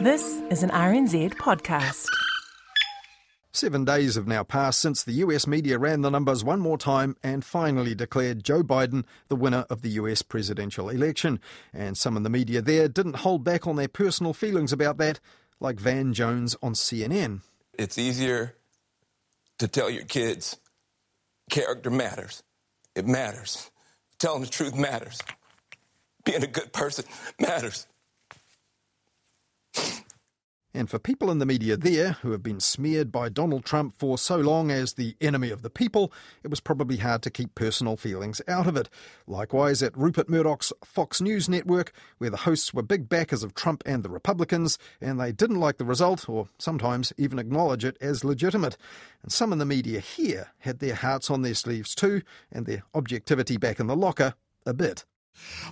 This is an RNZ podcast. Seven days have now passed since the US media ran the numbers one more time and finally declared Joe Biden the winner of the US presidential election. And some in the media there didn't hold back on their personal feelings about that, like Van Jones on CNN. It's easier to tell your kids character matters. It matters. Telling the truth matters. Being a good person matters. And for people in the media there who have been smeared by Donald Trump for so long as the enemy of the people, it was probably hard to keep personal feelings out of it. Likewise, at Rupert Murdoch's Fox News network, where the hosts were big backers of Trump and the Republicans, and they didn't like the result, or sometimes even acknowledge it as legitimate. And some in the media here had their hearts on their sleeves too, and their objectivity back in the locker a bit.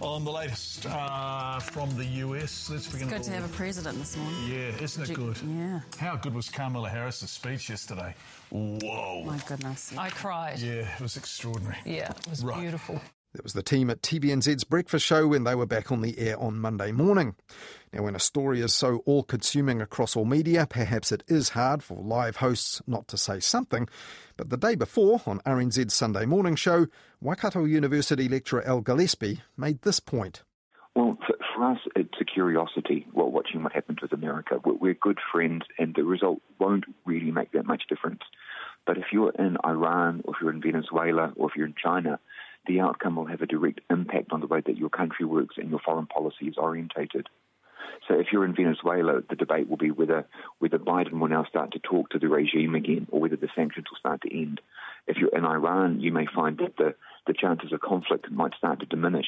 On the latest uh, from the US, let's begin. Good to have a president this morning. Yeah, isn't it good? Yeah. How good was Kamala Harris's speech yesterday? Whoa. My goodness. I cried. Yeah, it was extraordinary. Yeah, it was Right. beautiful. That was the team at TVNZ's breakfast show when they were back on the air on Monday morning. Now, when a story is so all consuming across all media, perhaps it is hard for live hosts not to say something. But the day before, on RNZ's Sunday morning show, Waikato University lecturer Al Gillespie made this point. Well, for, us, it's a curiosity. Well, watching what happens with America, we're good friends, and the result won't really make that much difference. But if you're in Iran, or if you're in Venezuela, or if you're in China, the outcome will have a direct impact on the way that your country works and your foreign policy is orientated. So if you're in Venezuela, the debate will be whether whether Biden will now start to talk to the regime again, or whether the sanctions will start to end. If you're in Iran, you may find that the, the chances of conflict might start to diminish.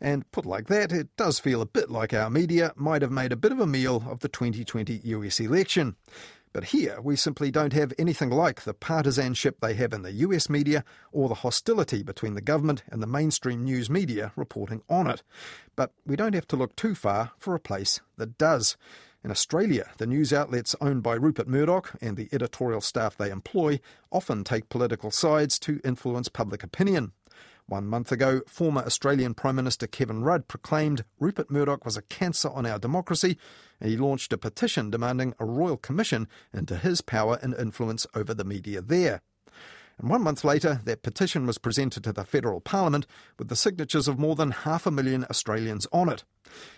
And put like that, it does feel a bit like our media might have made a bit of a meal of the 2020 US election. But here, we simply don't have anything like the partisanship they have in the US media or the hostility between the government and the mainstream news media reporting on it. But we don't have to look too far for a place that does. In Australia, the news outlets owned by Rupert Murdoch and the editorial staff they employ often take political sides to influence public opinion. One month ago, former Australian Prime Minister Kevin Rudd proclaimed Rupert Murdoch was a cancer on our democracy, and he launched a petition demanding a royal commission into his power and influence over the media there. And one month later, that petition was presented to the federal parliament with the signatures of more than half a million Australians on it.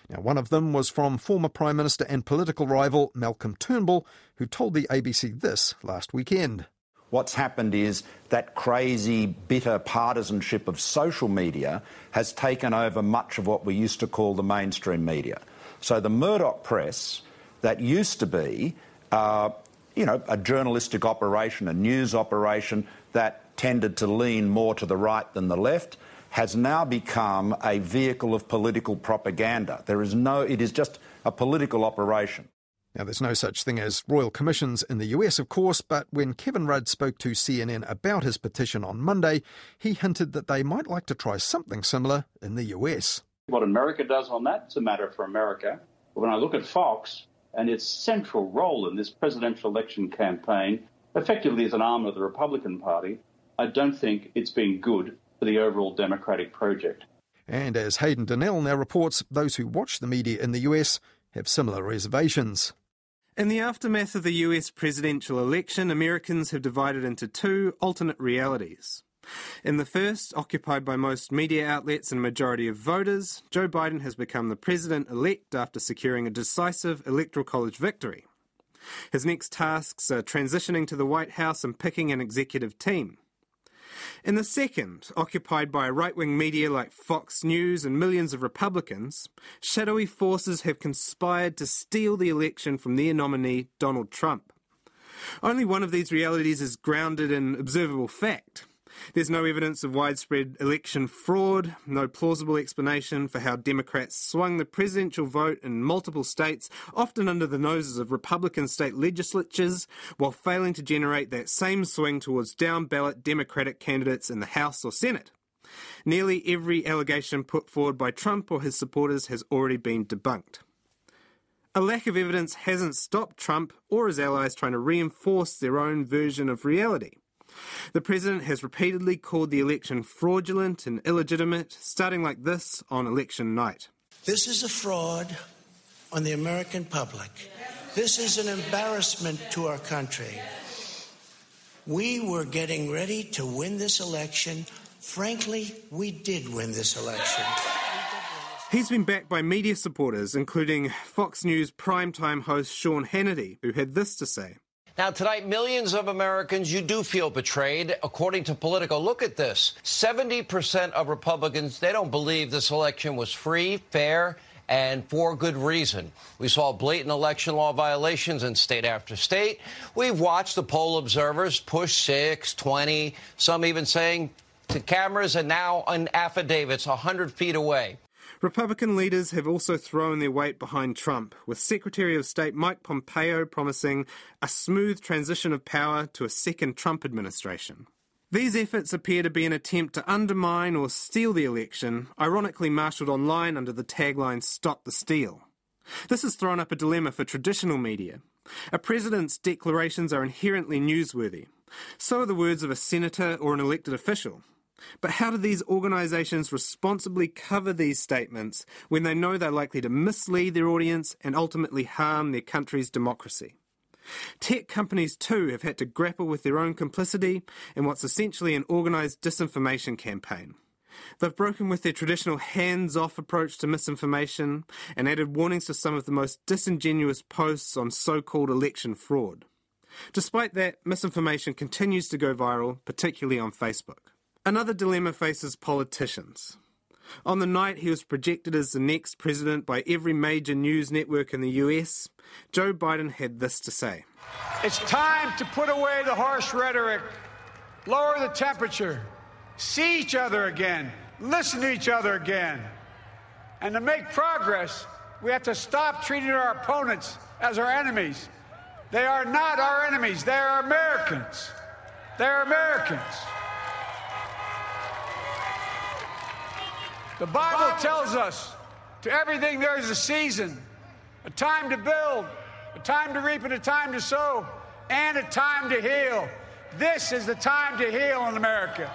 Now, one of them was from former Prime Minister and political rival Malcolm Turnbull, who told the ABC this last weekend. What's happened is that crazy, bitter partisanship of social media has taken over much of what we used to call the mainstream media. So the Murdoch press, that used to be, uh, you know, a journalistic operation, a news operation that tended to lean more to the right than the left, has now become a vehicle of political propaganda. There is no, it is just a political operation. Now, there's no such thing as royal commissions in the US, of course, but when Kevin Rudd spoke to CNN about his petition on Monday, he hinted that they might like to try something similar in the US. What America does on that is a matter for America. But when I look at Fox and its central role in this presidential election campaign, effectively as an arm of the Republican Party, I don't think it's been good for the overall Democratic project. And as Hayden Donnell now reports, those who watch the media in the US have similar reservations. In the aftermath of the US presidential election, Americans have divided into two alternate realities. In the first, occupied by most media outlets and majority of voters, Joe Biden has become the president elect after securing a decisive electoral college victory. His next tasks are transitioning to the White House and picking an executive team. In the second, occupied by right wing media like Fox News and millions of Republicans, shadowy forces have conspired to steal the election from their nominee, Donald Trump. Only one of these realities is grounded in observable fact. There's no evidence of widespread election fraud, no plausible explanation for how Democrats swung the presidential vote in multiple states, often under the noses of Republican state legislatures, while failing to generate that same swing towards down ballot Democratic candidates in the House or Senate. Nearly every allegation put forward by Trump or his supporters has already been debunked. A lack of evidence hasn't stopped Trump or his allies trying to reinforce their own version of reality. The president has repeatedly called the election fraudulent and illegitimate, starting like this on election night. This is a fraud on the American public. This is an embarrassment to our country. We were getting ready to win this election. Frankly, we did win this election. He's been backed by media supporters, including Fox News primetime host Sean Hannity, who had this to say. Now, tonight, millions of Americans, you do feel betrayed. According to Politico, look at this 70% of Republicans, they don't believe this election was free, fair, and for good reason. We saw blatant election law violations in state after state. We've watched the poll observers push 6, 20, some even saying to cameras and now on affidavits 100 feet away. Republican leaders have also thrown their weight behind Trump, with Secretary of State Mike Pompeo promising a smooth transition of power to a second Trump administration. These efforts appear to be an attempt to undermine or steal the election, ironically marshalled online under the tagline Stop the Steal. This has thrown up a dilemma for traditional media. A president's declarations are inherently newsworthy. So are the words of a senator or an elected official. But how do these organisations responsibly cover these statements when they know they're likely to mislead their audience and ultimately harm their country's democracy? Tech companies too have had to grapple with their own complicity in what's essentially an organised disinformation campaign. They've broken with their traditional hands off approach to misinformation and added warnings to some of the most disingenuous posts on so called election fraud. Despite that, misinformation continues to go viral, particularly on Facebook. Another dilemma faces politicians. On the night he was projected as the next president by every major news network in the US, Joe Biden had this to say It's time to put away the harsh rhetoric, lower the temperature, see each other again, listen to each other again. And to make progress, we have to stop treating our opponents as our enemies. They are not our enemies, they are Americans. They're Americans. The Bible tells us to everything there is a season, a time to build, a time to reap, and a time to sow, and a time to heal. This is the time to heal in America.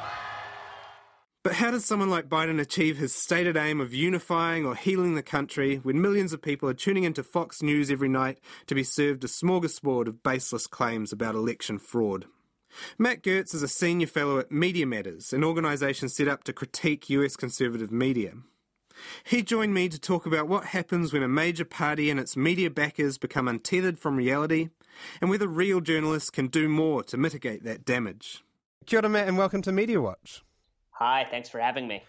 But how does someone like Biden achieve his stated aim of unifying or healing the country when millions of people are tuning into Fox News every night to be served a smorgasbord of baseless claims about election fraud? Matt Gertz is a senior fellow at Media Matters, an organisation set up to critique US conservative media. He joined me to talk about what happens when a major party and its media backers become untethered from reality, and whether real journalists can do more to mitigate that damage. Kia ora, Matt, and welcome to Media Watch. Hi, thanks for having me.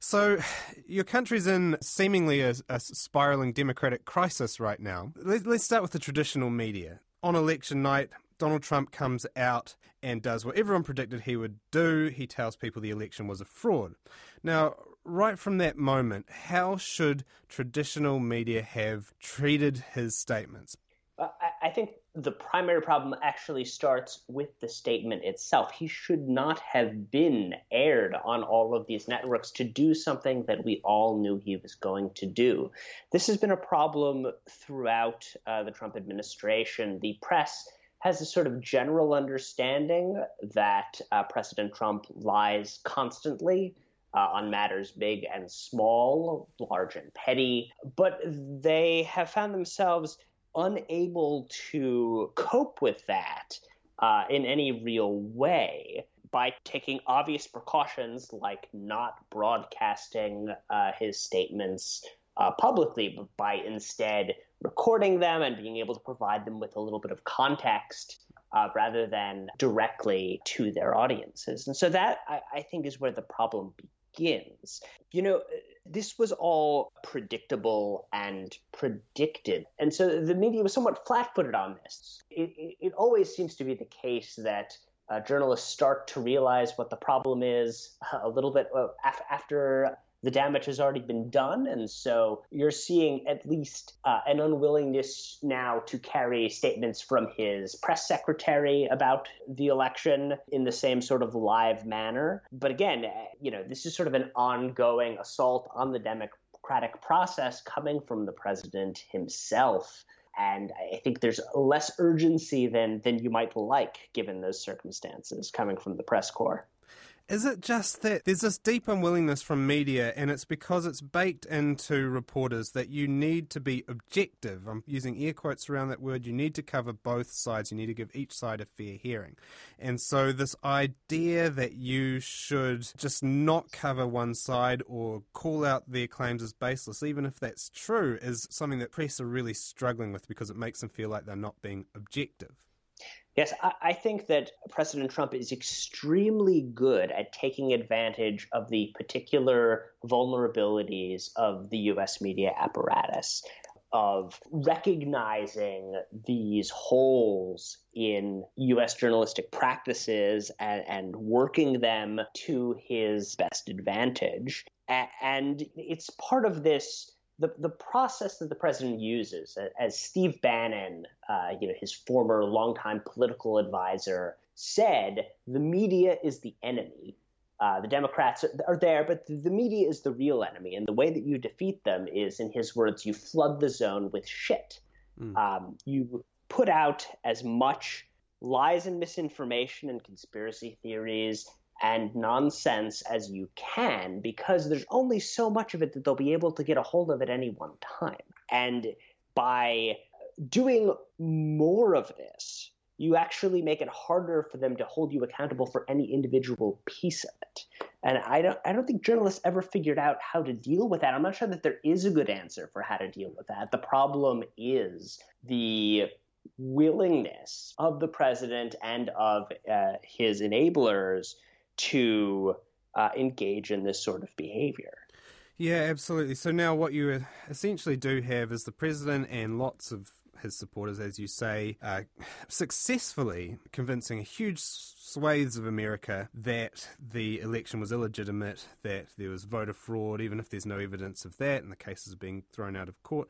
So, your country's in seemingly a, a spiraling democratic crisis right now. Let, let's start with the traditional media. On election night, Donald Trump comes out and does what everyone predicted he would do. He tells people the election was a fraud. Now, right from that moment, how should traditional media have treated his statements? I think the primary problem actually starts with the statement itself. He should not have been aired on all of these networks to do something that we all knew he was going to do. This has been a problem throughout uh, the Trump administration. The press has a sort of general understanding that uh, President Trump lies constantly uh, on matters big and small, large and petty, but they have found themselves unable to cope with that uh, in any real way by taking obvious precautions like not broadcasting uh, his statements uh, publicly, but by instead recording them and being able to provide them with a little bit of context uh, rather than directly to their audiences. And so that, I, I think, is where the problem begins. You know, this was all predictable and predicted. And so the media was somewhat flat footed on this. It, it, it, always seems to be the case that uh, journalists start to realize what the problem is a little bit uh, after the damage has already been done. And so you're seeing at least uh, an unwillingness now to carry statements from his press secretary about the election in the same sort of live manner. But again, uh, you know, this is sort of an ongoing assault on the democratic process coming from the president himself. And I think there's less urgency than, than you might like given those circumstances coming from the press corps. Is it just that there's this deep unwillingness from media, and it's because it's baked into reporters that you need to be objective? I'm using air quotes around that word. You need to cover both sides, you need to give each side a fair hearing. And so, this idea that you should just not cover one side or call out their claims as baseless, even if that's true, is something that press are really struggling with because it makes them feel like they're not being objective. Yes, I, I, think that President Trump is extremely good at taking advantage of the particular vulnerabilities of the U.S. media apparatus, of recognizing these holes in U.S. journalistic practices and, and working them to his best advantage. And it's part of this the, the process that the president uses, as Steve Bannon, uh, you know, his former longtime political advisor, said, the media is the enemy. Uh, the Democrats are there, but the media is the real enemy. And the way that you defeat them is, in his words, you flood the zone with shit. Mm. Um, you put out as much lies and misinformation and conspiracy theories and nonsense as you can because there's only so much of it that they'll be able to get a hold of at any one time. And by doing more of this, you actually make it harder for them to hold you accountable for any individual piece of it. And I don't I don't think journalists ever figured out how to deal with that. I'm not sure that there is a good answer for how to deal with that. The problem is the willingness of the president and of uh, his enablers to uh, engage in this sort of behavior. Yeah, absolutely. So now what you essentially do have is the president and lots of his supporters, as you say, uh, successfully convincing a huge swathes of America that the election was illegitimate, that there was voter fraud, even if there's no evidence of that, and the cases are being thrown out of court.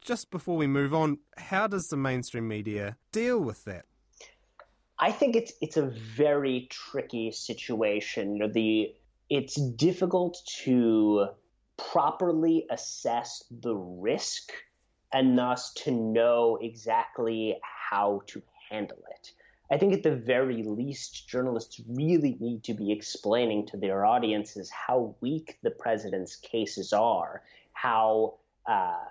Just before we move on, how does the mainstream media deal with that? I think it's it's a very tricky situation. The it's difficult to properly assess the risk and thus to know exactly how to handle it. I think at the very least, journalists really need to be explaining to their audiences how weak the president's cases are, how uh,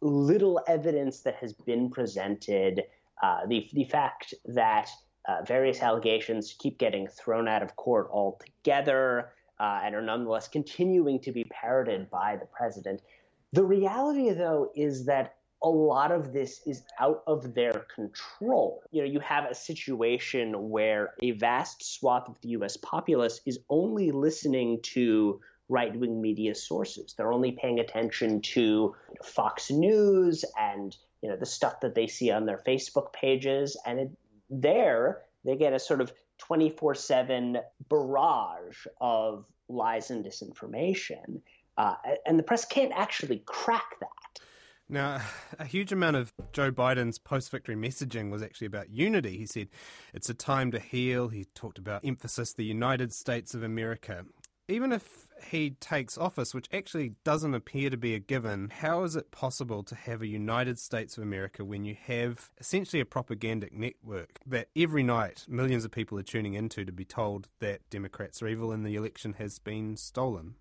little evidence that has been presented, uh, the, the fact that uh, various allegations keep getting thrown out of court altogether uh, and are nonetheless continuing to be parroted by the president. The reality, though, is that a lot of this is out of their control. You know, you have a situation where a vast swath of the US populace is only listening to right wing media sources. They're only paying attention to Fox News and you know the stuff that they see on their Facebook pages, and it, there they get a sort of 24 7 barrage of lies and disinformation. Uh, and the press can't actually crack that. Now, a huge amount of Joe Biden's post victory messaging was actually about unity. He said it's a time to heal. He talked about emphasis, the United States of America. Even if he takes office, which actually doesn't appear to be a given, how is it possible to have a United States of America when you have essentially a propagandic network that every night millions of people are tuning into to be told that Democrats are evil and the election has been stolen?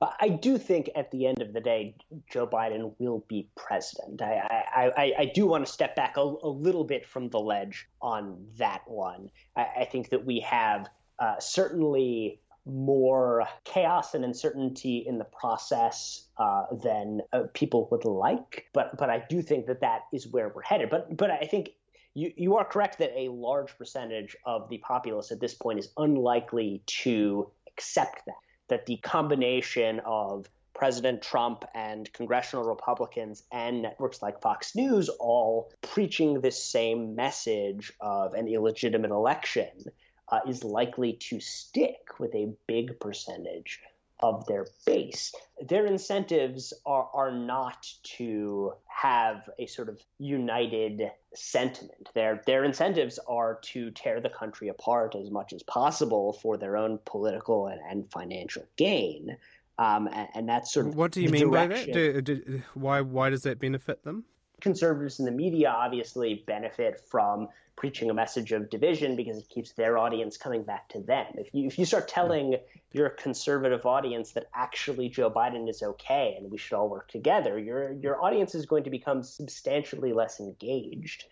I do think at the end of the day, Joe Biden will be president. I, I, I do want to step back a, a, little bit from the ledge on that one. I, I think that we have uh, certainly more chaos and uncertainty in the process uh, than uh, people would like. But but I do think that that is where we're headed. But but I think. You, you are correct that a large percentage of the populace at this point is unlikely to accept that. That the combination of President Trump and congressional Republicans and networks like Fox News all preaching this same message of an illegitimate election uh, is likely to stick with a big percentage of their base. Their incentives are, are not to have a sort of united sentiment. Their, their incentives are to tear the country apart as much as possible for their own political and, and financial gain. Um, and, and, that's sort of what do you mean direction. by that? Do, do, why why does that benefit them? Conservatives in the media obviously benefit from preaching a message of division because it keeps their audience coming back to them. If you if you start telling your conservative audience that actually Joe Biden is okay and we should all work together, your your audience is going to become substantially less engaged.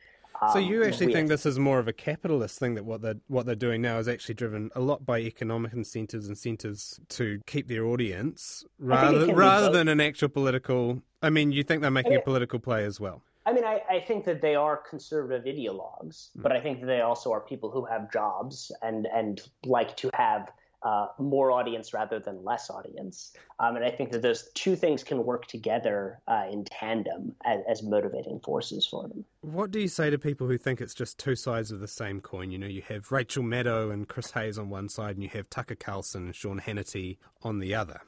So Um, you actually think this is more of a capitalist thing that what they're what they're doing now is actually driven a lot by economic incentives, incentives to keep their audience rather rather than an actual political. I mean, you think they're making a political play as well. I mean, I, I think that they are conservative ideologues, but I think that they also are people who have jobs and and like to have uh, more audience rather than less audience. Um, and I think that those two things can work together uh, in tandem as, as motivating forces for them. What do you say to people who think it's just two sides of the same coin? You know, you have Rachel Maddow and Chris Hayes on one side, and you have Tucker Carlson and Sean Hannity on the other.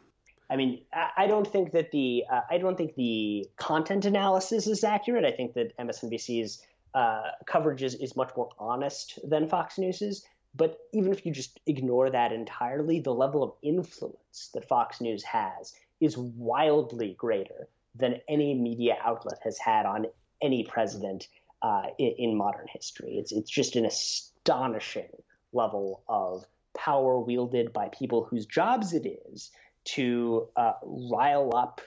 I mean, I- don't think that the uh, I don't think the content analysis is accurate. I think that MSNBC's uh, coverage is, is much more honest than Fox News's. But even if you just ignore that entirely, the level of influence that Fox News has is wildly greater than any media outlet has had on any president uh, in, in modern history. It's it's just an astonishing level of power wielded by people whose jobs it is to uh, rile up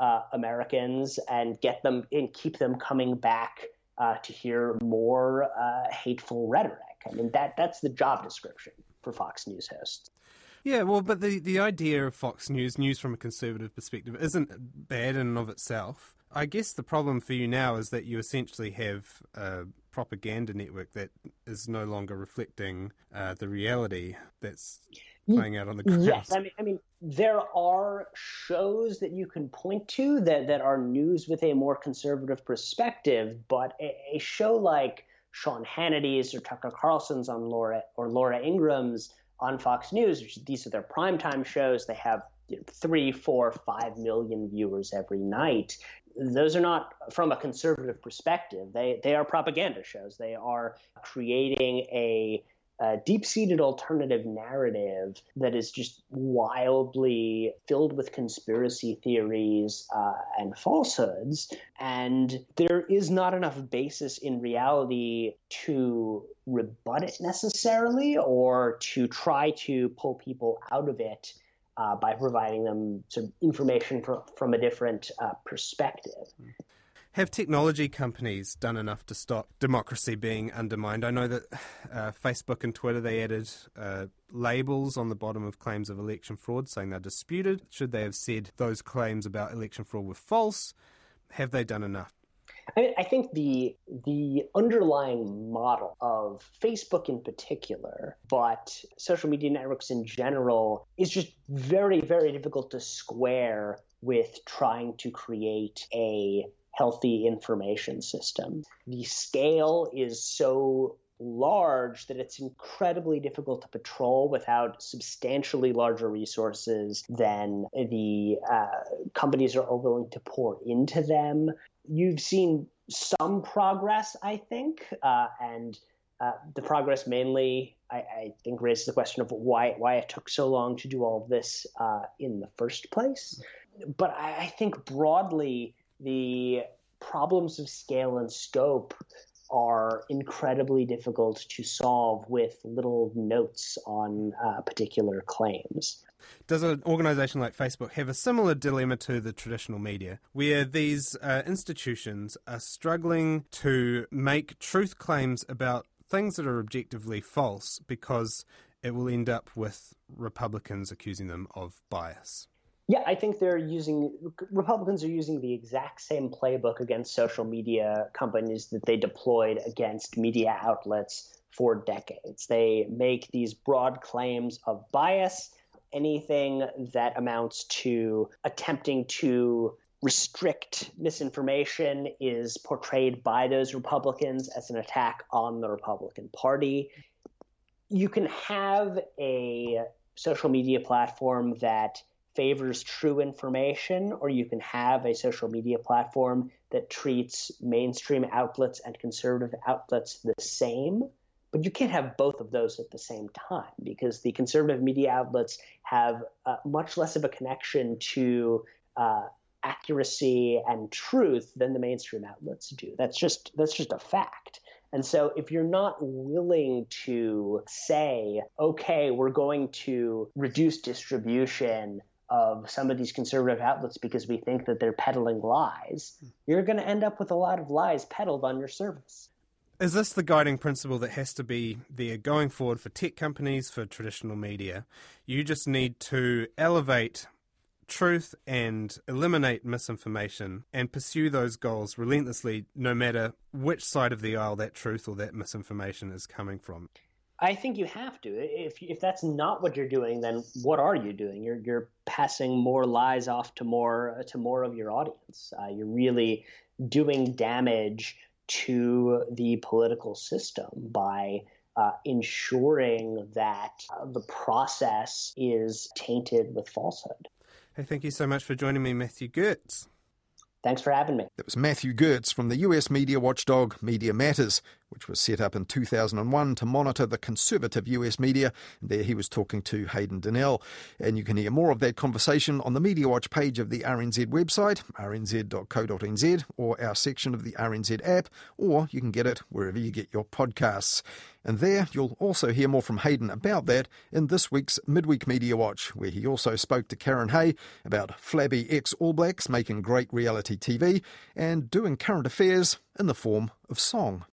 uh, Americans and get them and keep them coming back uh, to hear more uh, hateful rhetoric. I mean that that's the job description for Fox News hosts. Yeah, well, but the, the idea of Fox News, news from a conservative perspective, isn't bad in and of itself. I guess the problem for you now is that you essentially have a propaganda network that is no longer reflecting uh, the reality that's playing out on the ground. Yes, I mean, I mean, there are shows that you can point to that, that are news with a more conservative perspective, but a, a show like Sean Hannity's or Tucker Carlson's on Laura or Laura Ingraham's on Fox News, which these are their primetime shows. They have you know, three, four, five million viewers every night. Those are not from a conservative perspective. They they are propaganda shows. They are creating a a deep-seated alternative narrative that is just wildly filled with conspiracy theories uh, and falsehoods, and there is not enough basis in reality to rebut it necessarily, or to try to pull people out of it uh, by providing them of information from, from a different uh, perspective. Have technology companies done enough to stop democracy being undermined? I know that uh, Facebook and Twitter they added uh, labels on the bottom of claims of election fraud saying they're disputed. Should they have said those claims about election fraud were false? Have they done enough? I, I think the the underlying model of Facebook in particular, but social media networks in general, is just very very difficult to square with trying to create a healthy information system. The scale is so large that it's incredibly difficult to patrol without substantially larger resources than the uh, companies are willing to pour into them. You've seen some progress, I think, uh, and uh, the progress mainly, I, I, think, raises the question of why why it took so long to do all of this uh, in the first place. But I, I think broadly, the problems of scale and scope are incredibly difficult to solve with little notes on uh, particular claims. Does an organization like Facebook have a similar dilemma to the traditional media, where these uh, institutions are struggling to make truth claims about things that are objectively false because it will end up with Republicans accusing them of bias? Yeah, I think they're using Republicans are using the exact same playbook against social media companies that they deployed against media outlets for decades. They make these broad claims of bias. Anything that amounts to attempting to restrict misinformation is portrayed by those Republicans as an attack on the Republican Party. You can have a social media platform that favors true information, or you can have a social media platform that treats mainstream outlets and conservative outlets the same. But you can't have both of those at the same time because the conservative media outlets have uh, much less of a connection to uh, accuracy and truth than the mainstream outlets do. That's just that's just a fact. And so if you're not willing to say, okay, we're going to reduce distribution of some of these conservative outlets because we think that they're peddling lies, you're going to end up with a lot of lies peddled on your service. Is this the guiding principle that has to be there going forward for tech companies, for traditional media? You just need to elevate truth and eliminate misinformation and pursue those goals relentlessly, no matter which side of the aisle that truth or that misinformation is coming from. I think you have to. If if that's not what you're doing, then what are you doing? You're you're passing more lies off to more to more of your audience. Uh, you're really doing damage to the political system by uh, ensuring that uh, the process is tainted with falsehood. Hey, thank you so much for joining me, Matthew Gertz. Thanks for having me. That was Matthew Gertz from the US media watchdog Media Matters, which was set up in 2001 to monitor the conservative US media. And there he was talking to Hayden Donnell. And you can hear more of that conversation on the Media Watch page of the RNZ website, rnz.co.nz, or our section of the RNZ app, or you can get it wherever you get your podcasts. And there you'll also hear more from Hayden about that in this week's Midweek Media Watch, where he also spoke to Karen Hay about flabby ex All Blacks making great reality TV and doing current affairs in the form of song.